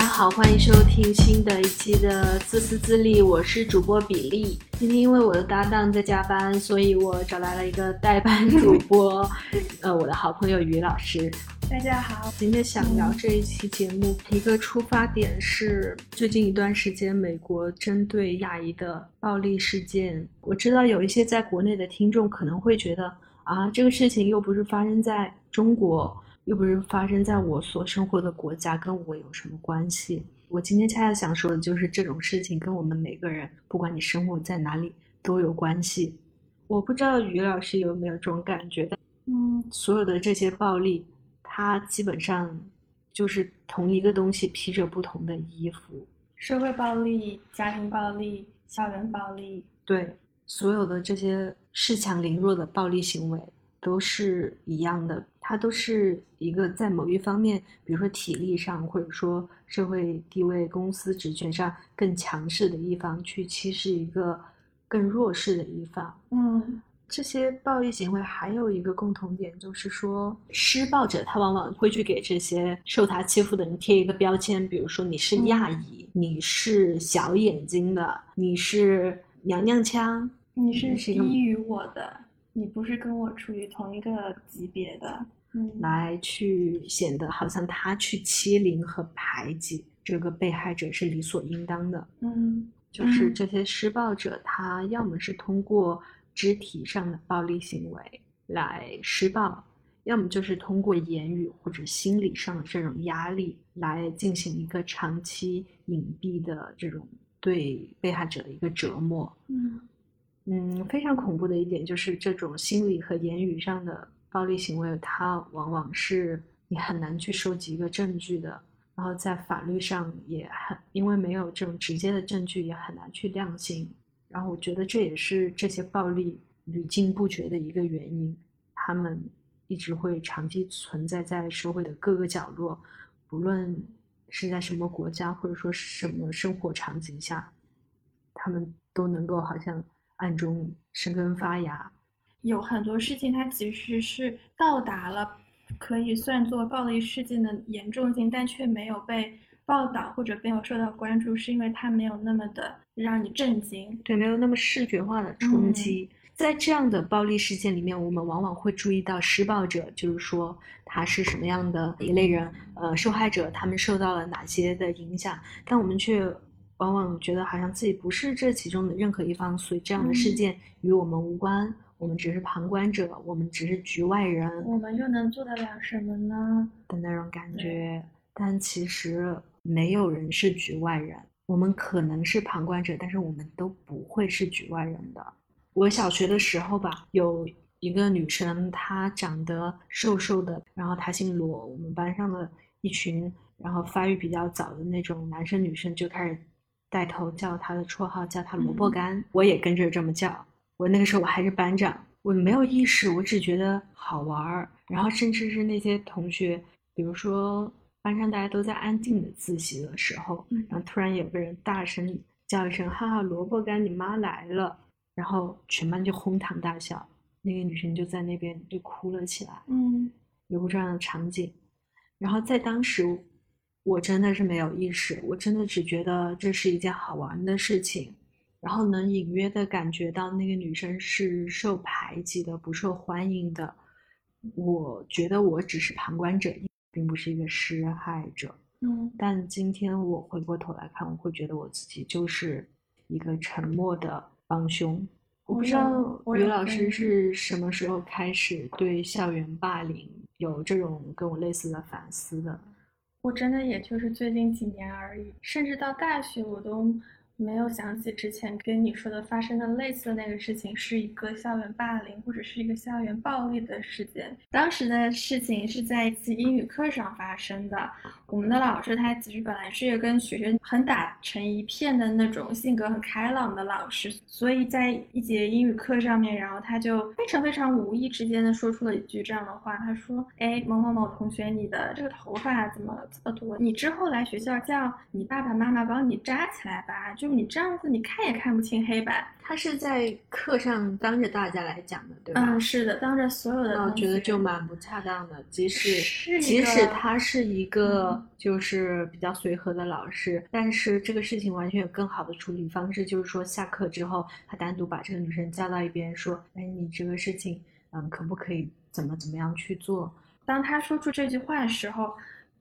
家好，欢迎收听新的一期的自私自利，我是主播比利。今天因为我的搭档在加班，所以我找来了一个代班主播，呃，我的好朋友于老师。大家好，今天想聊这一期节目，一个出发点是最近一段时间美国针对亚裔的暴力事件。我知道有一些在国内的听众可能会觉得啊，这个事情又不是发生在中国，又不是发生在我所生活的国家，跟我有什么关系？我今天恰恰想说的就是这种事情跟我们每个人，不管你生活在哪里，都有关系。我不知道于老师有没有这种感觉？嗯，所有的这些暴力。它基本上就是同一个东西披着不同的衣服，社会暴力、家庭暴力、校园暴力，对，所有的这些恃强凌弱的暴力行为都是一样的，它都是一个在某一方面，比如说体力上，或者说社会地位、公司职权上更强势的一方去欺视一个更弱势的一方，嗯。这些暴力行为还有一个共同点，就是说施暴者他往往会去给这些受他欺负的人贴一个标签，比如说你是亚裔，你是小眼睛的，你是娘娘腔，你是低于我的，你不是跟我处于同一个级别的，嗯，来去显得好像他去欺凌和排挤这个被害者是理所应当的，嗯，就是这些施暴者他要么是通过。肢体上的暴力行为来施暴，要么就是通过言语或者心理上的这种压力来进行一个长期隐蔽的这种对被害者的一个折磨。嗯嗯，非常恐怖的一点就是这种心理和言语上的暴力行为，它往往是你很难去收集一个证据的，然后在法律上也很因为没有这种直接的证据，也很难去量刑。然后我觉得这也是这些暴力屡禁不绝的一个原因，他们一直会长期存在在社会的各个角落，不论是在什么国家或者说什么生活场景下，他们都能够好像暗中生根发芽。有很多事情它其实是到达了可以算作暴力事件的严重性，但却没有被。报道或者没有受到关注，是因为它没有那么的让你震惊，对，没有那么视觉化的冲击。在这样的暴力事件里面，我们往往会注意到施暴者，就是说他是什么样的一类人，呃，受害者他们受到了哪些的影响，但我们却往往觉得好像自己不是这其中的任何一方，所以这样的事件与我们无关，我们只是旁观者，我们只是局外人，我们又能做得了什么呢？的那种感觉，但其实。没有人是局外人，我们可能是旁观者，但是我们都不会是局外人的。我小学的时候吧，有一个女生，她长得瘦瘦的，然后她姓罗。我们班上的一群，然后发育比较早的那种男生女生就开始带头叫他的绰号，叫他萝卜干。我也跟着这么叫。我那个时候我还是班长，我没有意识，我只觉得好玩儿。然后甚至是那些同学，比如说。班上大家都在安静的自习的时候，然后突然有个人大声叫一声：“哈哈，萝卜干，你妈来了！”然后全班就哄堂大笑，那个女生就在那边就哭了起来。嗯，有过这样的场景。然后在当时，我真的是没有意识，我真的只觉得这是一件好玩的事情，然后能隐约的感觉到那个女生是受排挤的、不受欢迎的。我觉得我只是旁观者。并不是一个施害者，嗯，但今天我回过头来看，我会觉得我自己就是一个沉默的帮凶。我不知道于老师是什么时候开始对校园霸凌有这种跟我类似的反思的。我真的也就是最近几年而已，甚至到大学我都。没有想起之前跟你说的发生的类似的那个事情，是一个校园霸凌或者是一个校园暴力的事件。当时的事情是在一次英语课上发生的。我们的老师他其实本来是一个跟学生很打成一片的那种性格很开朗的老师，所以在一节英语课上面，然后他就非常非常无意之间的说出了一句这样的话，他说：“哎，某某某同学，你的这个头发怎么这么多？你之后来学校叫你爸爸妈妈帮你扎起来吧。”就你这样子，你看也看不清黑白。他是在课上当着大家来讲的，对吧？嗯，是的，当着所有的那我觉得就蛮不恰当的。即使即使他是一个嗯就是比较随和的老师，但是这个事情完全有更好的处理方式，就是说下课之后，他单独把这个女生叫到一边，说：“哎，你这个事情，嗯，可不可以怎么怎么样去做？”当他说出这句话的时候，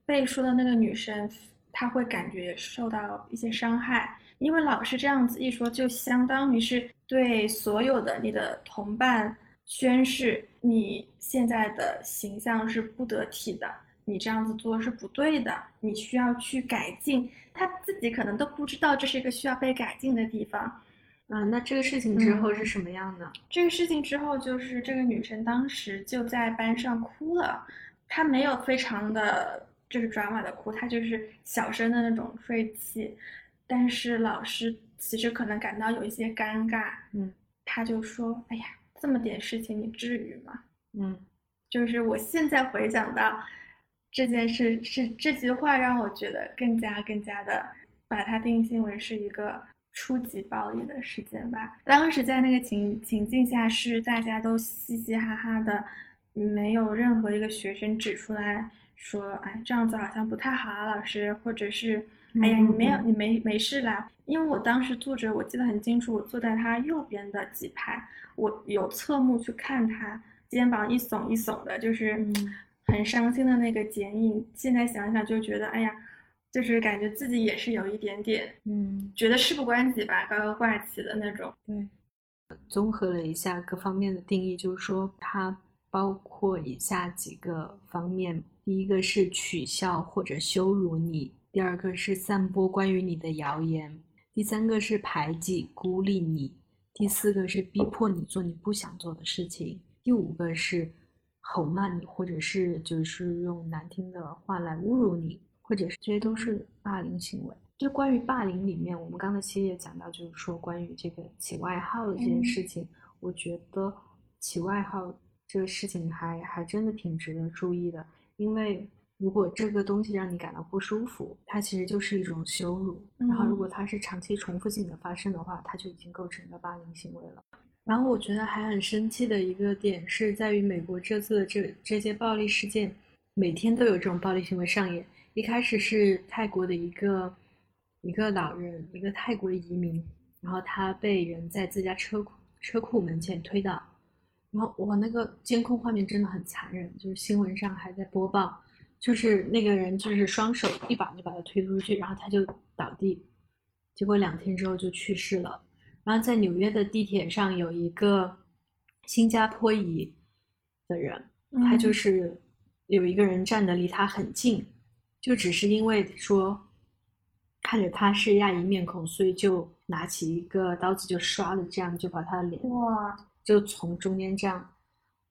被说的那个女生，她会感觉受到一些伤害，因为老师这样子一说，就相当于是对所有的你的同伴宣誓，你现在的形象是不得体的，你这样子做是不对的，你需要去改进。他自己可能都不知道这是一个需要被改进的地方。嗯，那这个事情之后嗯是什么样的？这个事情之后，就是这个女生当时就在班上哭了，她没有非常的就是 drama 的哭，他就是小声的那种锐气，但是老师其实可能感到有一些尴尬，嗯，他就说：“哎呀，这么点事情你至于吗？”嗯就是我现在回想到这件事，是这句话让我觉得更加更加的把它定性为是一个初级暴力的事件吧。当时在那个情情境下，是大家都嘻嘻哈哈的，没有任何一个学生指出来说，哎，这样子好像不太好啊，老师，或者是。哎呀，你没有，你没没事啦。因为我当时坐着，我记得很清楚，我坐在他右边的几排，我有侧目去看他，肩膀一耸一耸的，就是嗯很伤心的那个剪影。现在想想就觉得，哎呀，就是感觉自己也是有一点点嗯，觉得事不关己吧，高高挂起的那种。对。综合了一下各方面的定义，就是说它包括以下几个方面：第一个是取笑或者羞辱你；第二个是散播关于你的谣言；第三个是排挤、孤立你；第四个是逼迫你做你不想做的事情；第五个是吼骂你，或者是就是用难听的话来侮辱你，或者是这些都是霸凌行为。就关于霸凌里面，我们刚才其实也讲到，就是说关于这个起外号的这件事情，我觉得起外号这个事情还还真的挺值得注意的，因为如果这个东西让你感到不舒服，它其实就是一种羞辱，然后如果它是长期重复性的发生的话，它就已经构成了霸凌行为了。然后我觉得还很生气的一个点是在于美国这次的这这些暴力事件，每天都有这种暴力行为上演。一开始是泰国的一个一个老人，一个泰国移民，然后他被人在自家车库车库门前推倒，然后我那个监控画面真的很残忍，就是新闻上还在播报，就是那个人就是双手一把就把他推出去，然后他就倒地，结果两天之后就去世了。然后在纽约的地铁上有一个新加坡裔的人，他就嗯是有一个人站得离他很近，就只是因为说看着他是亚裔面孔，所以就拿起一个刀子就刷了，这样就把他的脸哇，就从中间这样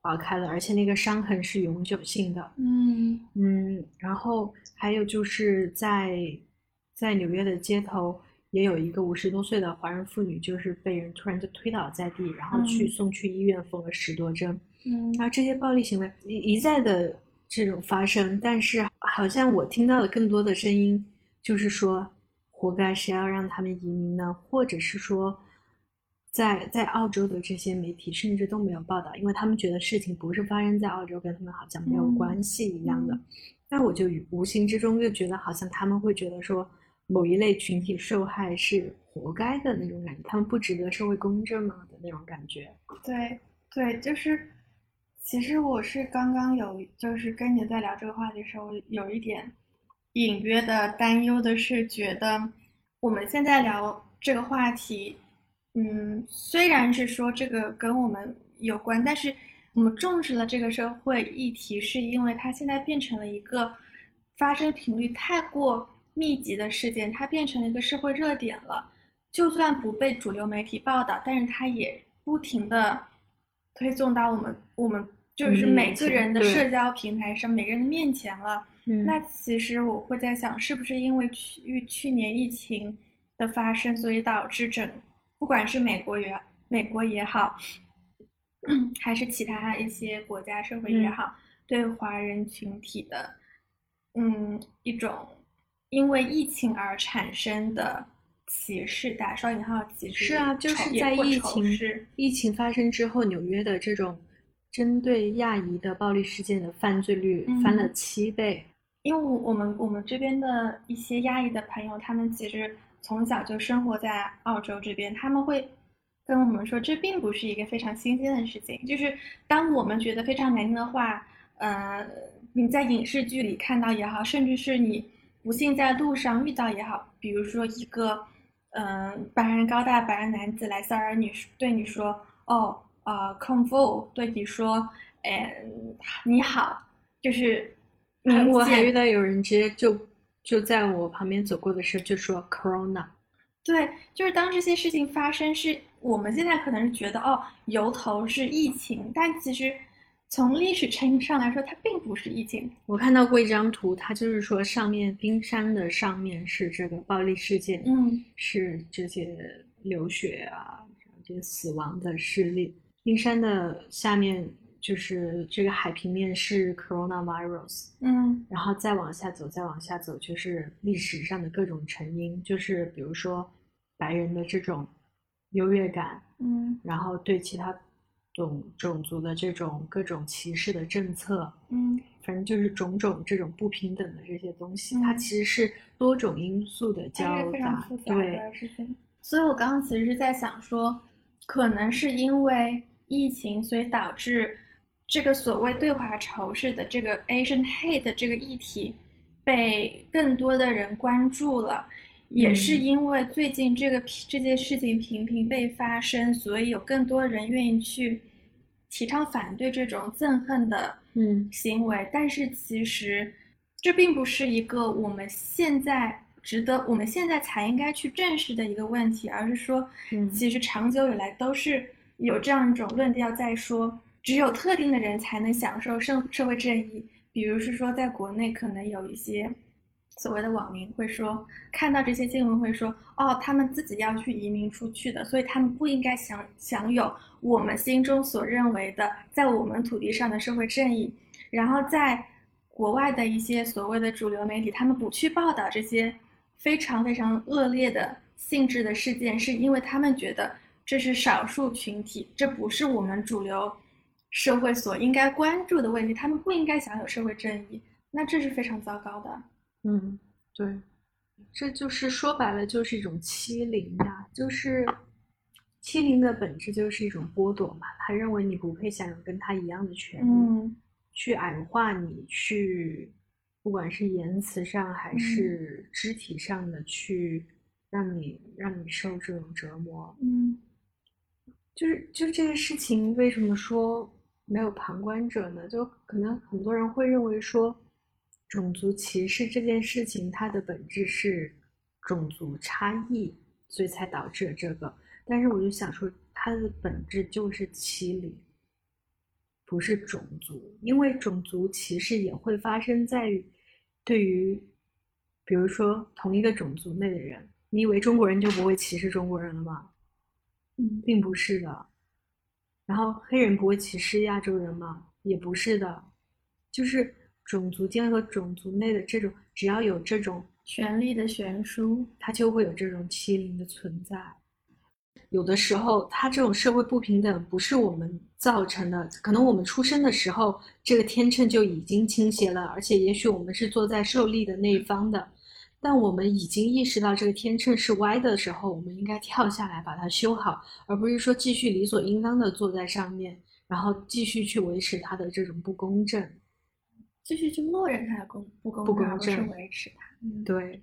划开了，而且那个伤痕是永久性的。嗯嗯，然后还有就是在在纽约的街头，也有一个五十多岁的华人妇女，就是被人突然就推倒在地，然后去嗯送去医院缝了十多针。嗯然后这些暴力行为一一再的这种发生，但是好像我听到的更多的声音就是说，活该，谁要让他们移民呢？或者是说，在在澳洲的这些媒体甚至都没有报道，因为他们觉得事情不是发生在澳洲，跟他们好像没有嗯关系一样的。嗯那我就无形之中就觉得，好像他们会觉得说，某一类群体受害是活该的那种感觉，他们不值得社会公正吗的那种感觉。对对，就是，其实我是刚刚有，就是跟你在聊这个话题的时候，有一点隐约的担忧的是，觉得我们现在聊这个话题，嗯，虽然是说这个跟我们有关，但是我们重视了这个社会议题，是因为它现在变成了一个发生频率太过密集的事件，它变成了一个社会热点了。就算不被主流媒体报道，但是它也不停的推送到我们我们就是嗯每个人的社交平台上，每个人的面前了。嗯那其实我会在想，是不是因为去去年疫情的发生，所以导致整不管是美国也美国也好，还是其他一些国家社会也嗯。好，对华人群体的嗯一种因为疫情而产生的歧视，打双引号歧视，是啊，就是在疫情疫情发生之后，纽约的这种针对亚裔的暴力事件的犯罪率翻了七倍。因为我们我们这边的一些亚裔的朋友，他们其实从小就生活在澳洲这边，他们会跟我们说，这并不是一个非常新鲜的事情。就是当我们觉得非常难听的话，呃，你在影视剧里看到也好，甚至是你不幸在路上遇到也好，比如说一个。嗯，白人高大白人男子来骚扰你，对你说：“哦，呃，，convo，对你说，哎，你好。”就是，我还遇到有人直接就就在我旁边走过的时候就说 “corona”。对，就是当这些事情发生，是我们现在可能是觉得哦，由头是疫情，但其实。从历史程度上来说，它并不是疫情。我看到过一张图，它就是说上面冰山的上面是这个暴力事件，嗯，是这些流血啊，这些死亡的事例。冰山的下面就是这个海平面是 coronavirus，嗯，然后再往下走，再往下走就是历史上的各种成因，就是比如说白人的这种优越感，嗯，然后对其他。种种族的这种各种歧视的政策，嗯，反正就是种种这种不平等的这些东西，它其实是多种因素的交杂，对。所以，我刚刚其实是在想说，可能是因为疫情，所以导致这个所谓对华仇视的这个 Asian hate 这个议题被更多的人关注了。也是因为最近这个这件事情频频被发生，所以有更多人愿意去提倡反对这种憎恨的嗯行为。但是其实这并不是一个我们现在值得我们现在才应该去正视的一个问题，而是说，其实长久以来都是有这样一种论调在说，只有特定的人才能享受社社会正义。比如是说，在国内可能有一些。所谓的网民会说，看到这些新闻会说，哦，他们自己要去移民出去的，所以他们不应该享享有我们心中所认为的在我们土地上的社会正义。然后在国外的一些所谓的主流媒体，他们不去报道这些非常非常恶劣的性质的事件，是因为他们觉得这是少数群体，这不是我们主流社会所应该关注的问题，他们不应该享有社会正义。那这是非常糟糕的。嗯，对，这就是说白了就是一种欺凌呀，就是欺凌的本质就是一种剥夺嘛。他认为你不配享有跟他一样的权利，去矮化你，去不管是言辞上还是肢体上的去让你让你受这种折磨。嗯，就是就这个事情，为什么说没有旁观者呢？就可能很多人会认为说。种族歧视这件事情，它的本质是种族差异，所以才导致了这个。但是我就想说，它的本质就是欺凌，不是种族。因为种族歧视也会发生在于对于，比如说同一个种族内的人，你以为中国人就不会歧视中国人了吗？嗯，并不是的。然后黑人不会歧视亚洲人吗？也不是的，就是。种族间和种族内的这种，只要有这种权力的悬殊，它就会有这种欺凌的存在。有的时候，它这种社会不平等不是我们造成的，可能我们出生的时候这个天秤就已经倾斜了，而且也许我们是坐在受力的那一方的。但我们已经意识到这个天秤是歪的时候，我们应该跳下来把它修好，而不是说继续理所应当的坐在上面，然后继续去维持它的这种不公正。继续去默认它的公不公正，而不是维持它。对，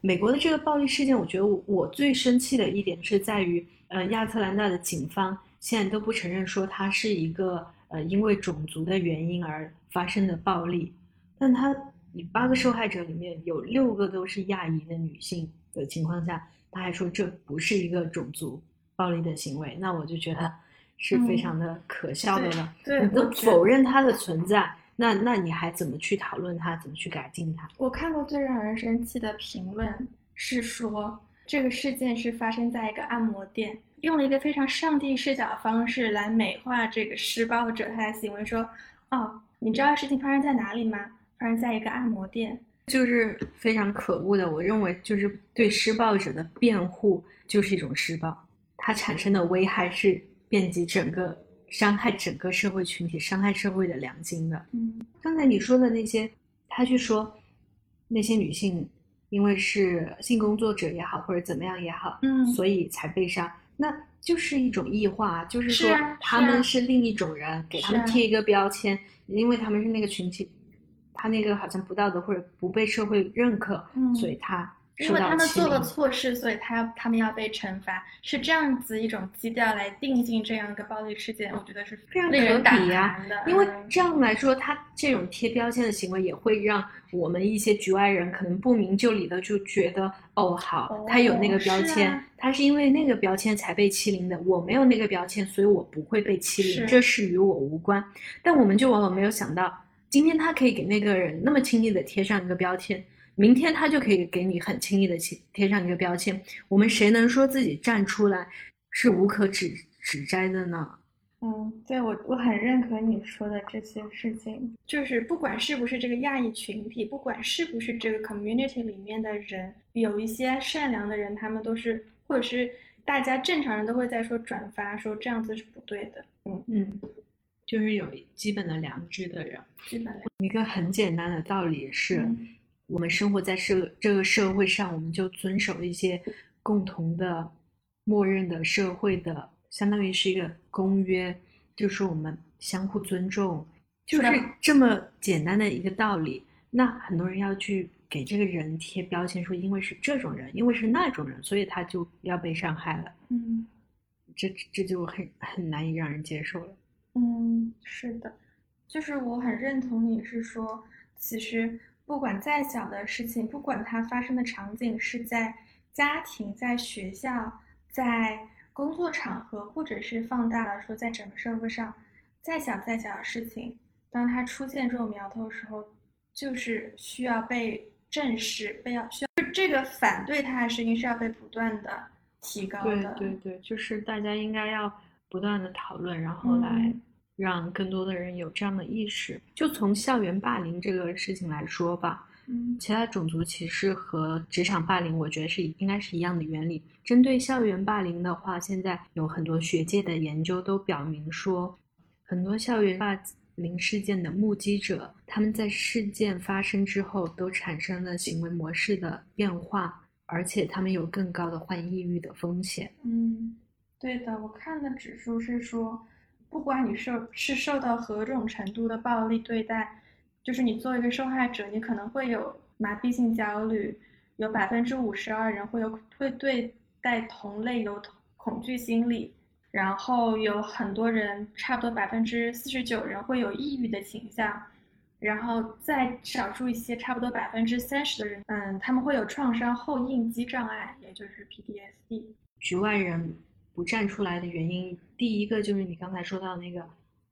美国的这个暴力事件，我觉得我最生气的一点是在于，呃，亚特兰大的警方现在都不承认说它是一个呃因为种族的原因而发生的暴力，但他八个受害者里面有六个都是亚裔的女性的情况下，他还说这不是一个种族暴力的行为，那我就觉得是非常的可笑的了。对，你都否认它的存在。那那你还怎么去讨论它？怎么去改进它？我看过最让人生气的评论是说，这个事件是发生在一个按摩店，用了一个非常上帝视角的方式来美化这个施暴者他的行为，说，哦，你知道事情发生在哪里吗？发生在一个按摩店。就是非常可恶的。我认为，就是对施暴者的辩护就是一种施暴，它产生的危害是遍及整个、伤害整个社会群体、伤害社会的良心的。嗯刚才你说的那些，他去说那些女性因为是性工作者也好，或者怎么样也好，嗯所以才被杀，那就是一种异化，就是说他们是另一种人，给他们贴一个标签，因为他们是那个群体，他那个好像不道德或者不被社会认可，嗯所以他因为他们做了。错事，所以他他们要被惩罚，是这样子一种基调来定性这样一个暴力事件，我觉得是非常可令人胆比呀、寒的。因为嗯这样来说，他这种贴标签的行为也会让我们一些局外人可能不明就里的就觉得，哦，好哦，他有那个标是签，啊他是因为那个标签才被欺凌的，我没有那个标签，所以我不会被欺凌，是这是与我无关。但我们就往往没有想到，今天他可以给那个人那么轻易的贴上一个标签。明天他就可以给你很轻易的贴贴上一个标签，我们谁能说自己站出来是无可指指摘的呢？嗯，对我我很认可你说的这些事情，就是不管是不是这个亚裔群体，不管是不是这个 community 里面的人，有一些善良的人，他们都是，或者是大家正常人都会在说转发说这样子是不对的，嗯，嗯，就是有基本的良知的人。基本上，一个很简单的道理是，嗯我们生活在社这个社会上，我们就遵守一些共同的、默认的社会的，相当于是一个公约，就是我们相互尊重，就是这么简单的一个道理。那很多人要去给这个人贴标签，说因为是这种人，因为是那种人，所以他就要被伤害了，嗯这这就很很难以让人接受了。嗯，是的，就是我很认同你是说，其实不管再小的事情，不管它发生的场景是在家庭、在学校、在工作场合，或者是放大了说在整个社会上，再小再小的事情，当它出现这种苗头的时候，就是需要被正视，被要需要这个反对它的声音是要被不断的提高对的。对对，就是大家应该要不断的讨论，然后来嗯让更多的人有这样的意识。就从校园霸凌这个事情来说吧，嗯其他种族歧视和职场霸凌，我觉得是应该是一样的原理。针对校园霸凌的话，现在有很多学界的研究都表明说，很多校园霸凌事件的目击者，他们在事件发生之后都产生了行为模式的变化，而且他们有更高的患抑郁的风险。嗯，对的，我看的指数是说，不管你受是受到何种程度的暴力对待，就是你作为一个受害者，你可能会有麻痹性焦虑，有百分之五十二人会有会对待同类有恐惧心理，然后有很多人，差不多百分之四十九人会有抑郁的倾向。然后再少数一些，差不多百分之三十的人，嗯，他们会有创伤后应激障碍，也就是 PTSD。局外人不站出来的原因，第一个就是你刚才说到那个，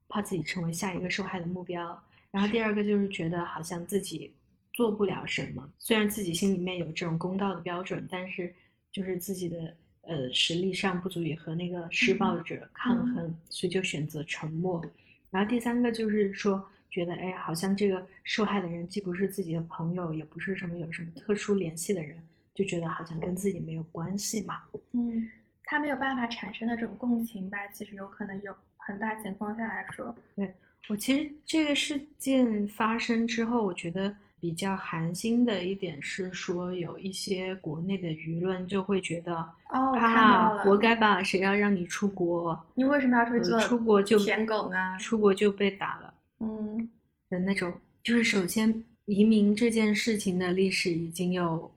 怕自己成为下一个受害的目标，然后第二个就是觉得好像自己做不了什么，虽然自己心里面有这种公道的标准，但是就是自己的呃实力上不足以和那个施暴者抗衡，所以就选择沉默。然后第三个就是说，觉得哎，好像这个受害的人既不是自己的朋友，也不是什么有什么特殊联系的人，就觉得好像跟自己没有关系嘛。嗯，他没有办法产生的这种共情吧，其实有可能有很大情况下来说，对我其实这个事件发生之后，我觉得比较寒心的一点是说，有一些国内的舆论就会觉得，哦，我看到啊，了，活该吧，谁要让你出国？你为什么要去呃出国就舔狗呢？出国就被打了嗯的那种。就是首先，移民这件事情的历史已经有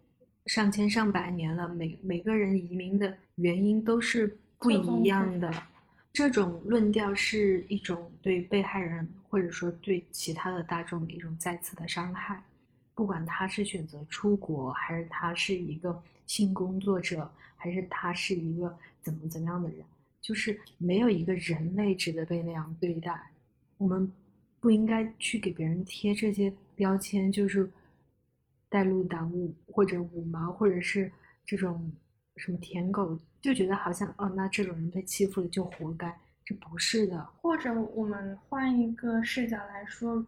上千上百年了，每每个人移民的原因都是不一样的。这种论调是一种对被害人或者说对其他的大众的一种再次的伤害。不管他是选择出国，还是他是一个性工作者，还是他是一个怎么怎么样的人，就是没有一个人类值得被那样对待。我们不应该去给别人贴这些标签，就是带路党五或者五毛，或者是这种什么舔狗，就觉得好像哦，那这种人被欺负了就活该，这不是的。或者我们换一个视角来说，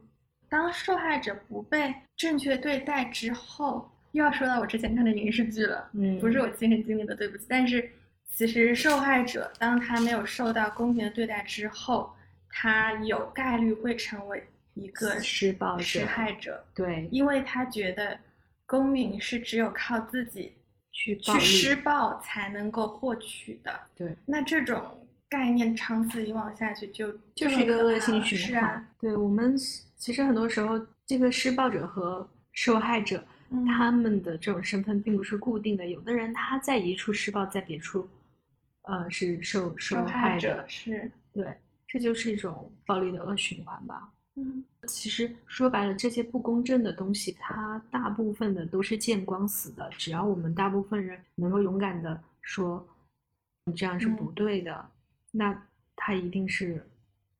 当受害者不被正确对待之后，又要说到我之前看的影视剧了，嗯不是我亲身经历的，对不起。但是其实受害者当他没有受到公平的对待之后，他有概率会成为一个施暴者施害者，对因为他觉得公允是只有靠自己去去施暴才能够获取的。对，那这种概念长此以往下去就就是一个恶性循环。啊，对我们其实很多时候，这个施暴者和受害者，嗯他们的这种身份并不是固定的。有的人他在一处施暴，在别处，呃，是受受害害者。是，对，这就是一种暴力的恶循环吧。嗯其实说白了，这些不公正的东西，它大部分的都是见光死的。只要我们大部分人能够勇敢的说，你这样是不嗯对的，那它一定是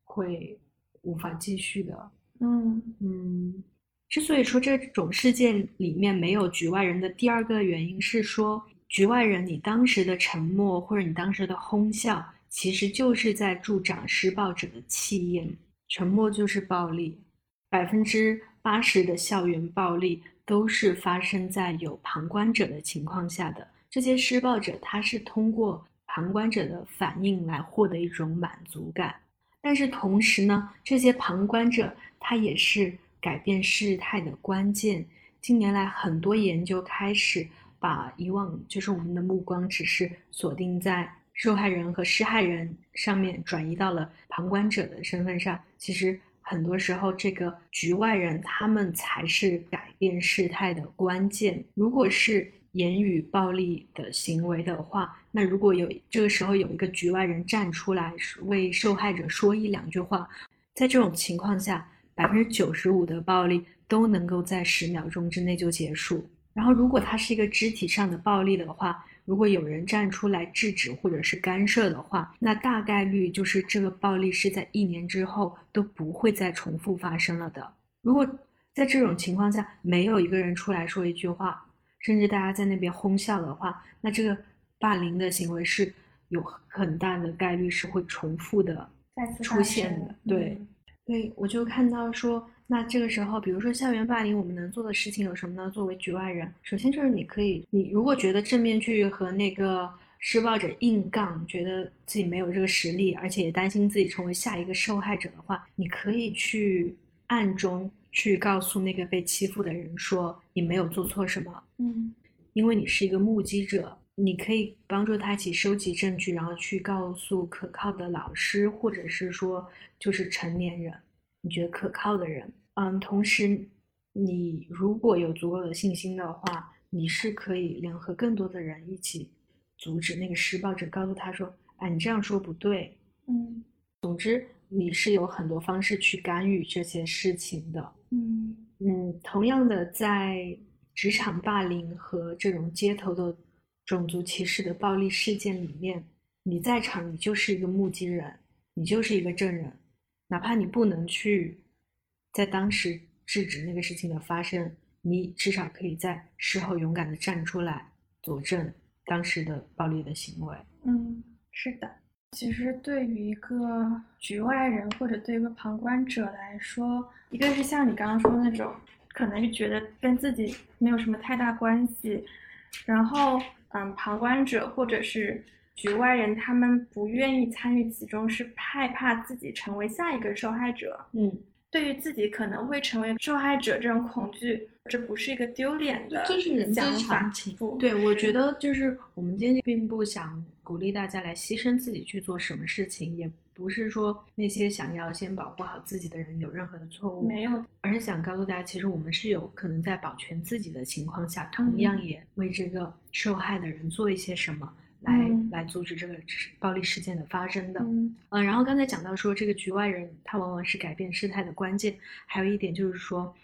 会无法继续的。嗯嗯，之所以说这种事件里面没有局外人的第二个原因是说，局外人你当时的沉默或者你当时的哄笑，其实就是在助长施暴者的气焰。沉默就是暴力，百分之八十的校园暴力都是发生在有旁观者的情况下的。这些施暴者他是通过旁观者的反应来获得一种满足感。但是同时呢，这些旁观者他也是改变事态的关键。近年来，很多研究开始把以往就是我们的目光只是锁定在受害人和施害人上面，转移到了旁观者的身份上。其实很多时候，这个局外人他们才是改变事态的关键。如果是言语暴力的行为的话，那如果有这个时候有一个局外人站出来为受害者说一两句话，在这种情况下，百分之九十五的暴力都能够在十秒钟之内就结束。然后，如果他是一个肢体上的暴力的话，如果有人站出来制止或者是干涉的话，那大概率就是这个暴力是在一年之后都不会再重复发生了的。如果在这种情况下没有一个人出来说一句话，甚至大家在那边哄笑的话，那这个霸凌的行为是有很大的概率是会重复的出再次出现的。对，嗯对，我就看到说，那这个时候，比如说校园霸凌，我们能做的事情有什么呢？作为局外人，首先就是你可以，你如果觉得正面去和那个施暴者硬杠，觉得自己没有这个实力，而且也担心自己成为下一个受害者的话，你可以去暗中去告诉那个被欺负的人说，你没有做错什么，嗯因为你是一个目击者，你可以帮助他一起收集证据，然后去告诉可靠的老师，或者是说就是成年人，你觉得可靠的人。嗯，同时你如果有足够的信心的话，你是可以联合更多的人一起阻止那个施暴者，告诉他说：“哎，你这样说不对。嗯”总之，你是有很多方式去干预这些事情的。嗯嗯，同样的，在职场霸凌和这种街头的种族歧视的暴力事件里面，你在场，你就是一个目击人，你就是一个证人，哪怕你不能去在当时制止那个事情的发生，你至少可以在事后勇敢的站出来佐证当时的暴力的行为。嗯，是的。其实对于一个局外人或者对于一个旁观者来说，一个是像你刚刚说的那种，可能是觉得跟自己没有什么太大关系，然后嗯，旁观者或者是局外人，他们不愿意参与其中，是害怕自己成为下一个受害者。嗯，对于自己可能会成为受害者这种恐惧，这不是一个丢脸的这是人之常情。不对，我觉得就是我们今天并不想鼓励大家来牺牲自己去做什么事情，也不是说那些想要先保护好自己的人有任何的错误，没有而是想告诉大家，其实我们是有可能在保全自己的情况下，同样嗯也为这个受害的人做一些什么。来嗯来阻止这个暴力事件的发生的，嗯嗯，然后刚才讲到说，这个局外人他往往是改变事态的关键。还有一点就是说，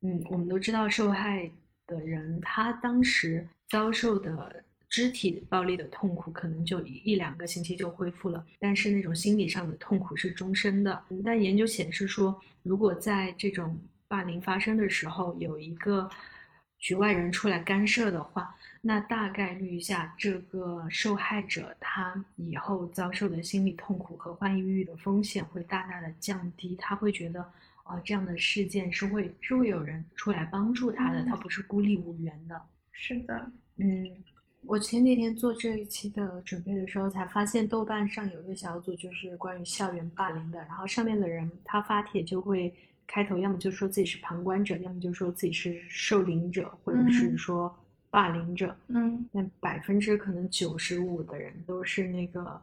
嗯，我们都知道受害的人他当时遭受的肢体暴力的痛苦，可能就一一两个星期就恢复了，但是那种心理上的痛苦是终身的。嗯但研究显示说，如果在这种霸凌发生的时候，有一个局外人出来干涉的话，那大概率下，这个受害者他以后遭受的心理痛苦和患抑郁的风险会大大的降低。他会觉得，哦，这样的事件是会是会有人出来帮助他的，他不是孤立无援的。是的，嗯，我前几天做这一期的准备的时候，才发现豆瓣上有一个小组，就是关于校园霸凌的。然后上面的人他发帖就会开头，要么就说自己是旁观者，要么就说自己是受凌者，或者是说霸凌者。嗯，那百分之可能九十五的人都是那个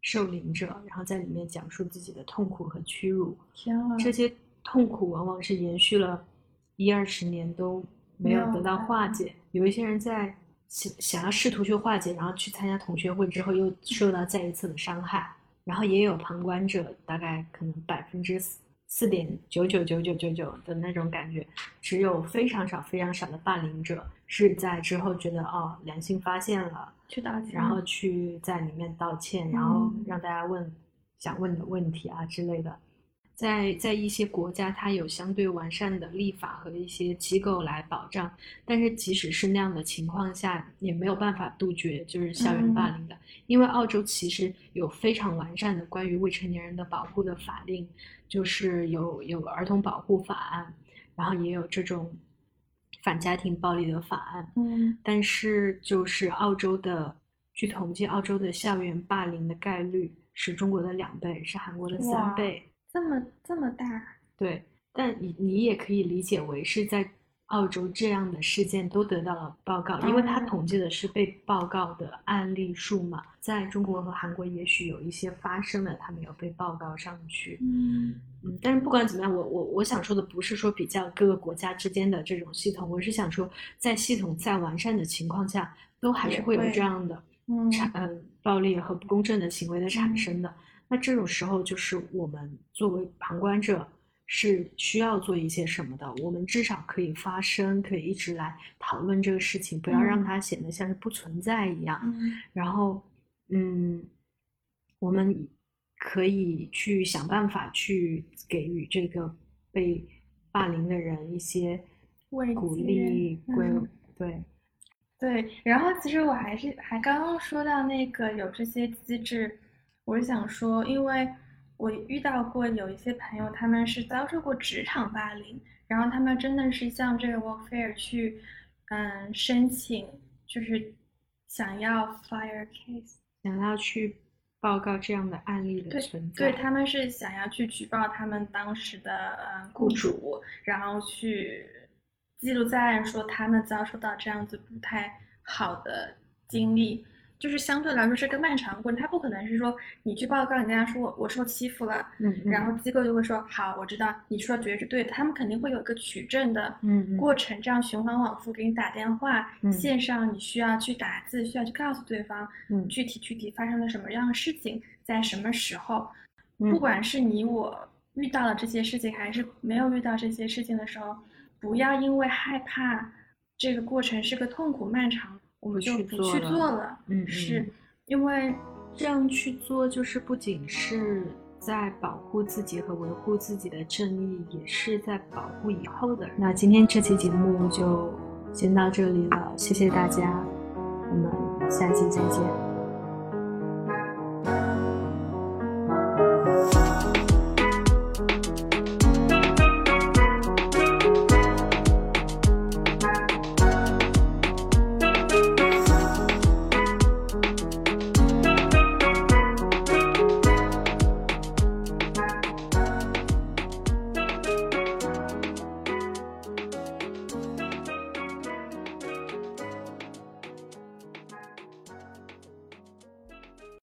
受凌者，然后在里面讲述自己的痛苦和屈辱。天啊，这些痛苦往往是延续了一二十年都没有得到化解。有一些人在想想要试图去化解，然后去参加同学会之后又受到再一次的伤害，然后也有旁观者，大概可能百分之四点九九九九九九的那种感觉，只有非常少非常少的霸凌者是在之后觉得哦良心发现了，去道歉，然后去在里面道歉，然后嗯。让大家问想问的问题啊之类的。在在一些国家，它有相对完善的立法和一些机构来保障，但是即使是那样的情况下，也没有办法杜绝就是校园霸凌的，因为澳洲其实有非常完善的关于未成年人的保护的法令，就是有有儿童保护法案，然后也有这种反家庭暴力的法案，嗯但是就是澳洲的，据统计，澳洲的校园霸凌的概率是中国的两倍，是韩国的三倍。这么这么大，对，但你你也可以理解为是在澳洲这样的事件都得到了报告，因为它哦统计的是被报告的案例数嘛。在中国和韩国也许有一些发生了，它没有被报告上去。嗯嗯，但是不管怎么样，我我我想说的不是说比较各个国家之间的这种系统，我是想说，在系统再完善的情况下，都还是会有这样的嗯产嗯暴力和不公正的行为的产嗯生的。那这种时候，就是我们作为旁观者是需要做一些什么的。我们至少可以发声，可以一直来讨论这个事情，不要让嗯它显得像是不存在一样。嗯然后，嗯，我们可以去想办法去给予这个被霸凌的人一些鼓励，对，对，然后其实我还是还刚刚说到那个有这些机制，我是想说，因为我遇到过有一些朋友，他们是遭受过职场霸凌，然后他们真的是向这个 Workfare 去，嗯，申请，就是想要 fire case，想要去报告这样的案例的对存对，在。他们是想要去举报他们当时的呃雇主，然后去记录在案，说他们遭受到这样子不太好的经历，就是相对来说是个漫长的过程。他不可能是说你去报告，你跟他说我我受欺负了，嗯，嗯然后机构就会说好，我知道你说的绝对是对的。他们肯定会有一个取证的嗯嗯过程，这样循环往复给你打电话，嗯线上你需要去打字，需要去告诉对方嗯具体具体发生了什么样的事情，在什么时候。嗯不管是你我遇到了这些事情，还是没有遇到这些事情的时候，不要因为害怕这个过程是个痛苦漫长，我们就去不去做了。嗯是嗯因为这样去做，就是不仅是在保护自己和维护自己的正义，也是在保护以后的人。那今天这期节目就先到这里了，谢谢大家，我们下期再见。